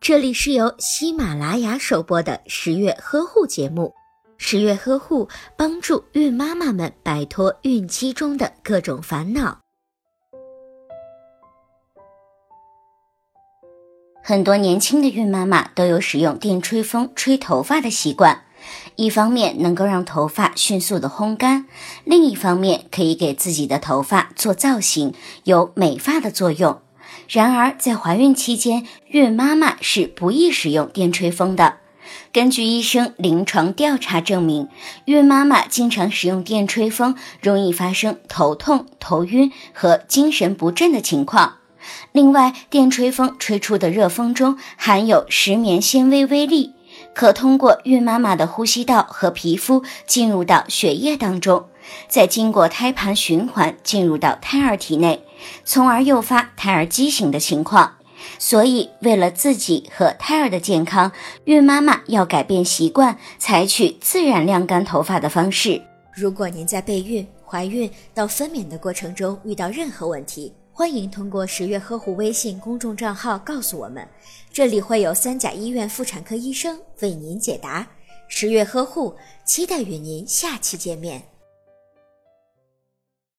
这里是由喜马拉雅首播的十月呵护节目。十月呵护帮助孕妈妈们摆脱孕期中的各种烦恼。很多年轻的孕妈妈都有使用电吹风吹头发的习惯，一方面能够让头发迅速的烘干，另一方面可以给自己的头发做造型，有美发的作用。然而，在怀孕期间，孕妈妈是不宜使用电吹风的。根据医生临床调查证明，孕妈妈经常使用电吹风，容易发生头痛、头晕和精神不振的情况。另外，电吹风吹出的热风中含有石棉纤维微粒，可通过孕妈妈的呼吸道和皮肤进入到血液当中，再经过胎盘循环进入到胎儿体内，从而诱发胎儿畸形的情况。所以，为了自己和胎儿的健康，孕妈妈要改变习惯，采取自然晾干头发的方式。如果您在备孕、怀孕到分娩的过程中遇到任何问题，欢迎通过十月呵护微信公众账号告诉我们，这里会有三甲医院妇产科医生为您解答。十月呵护，期待与您下期见面。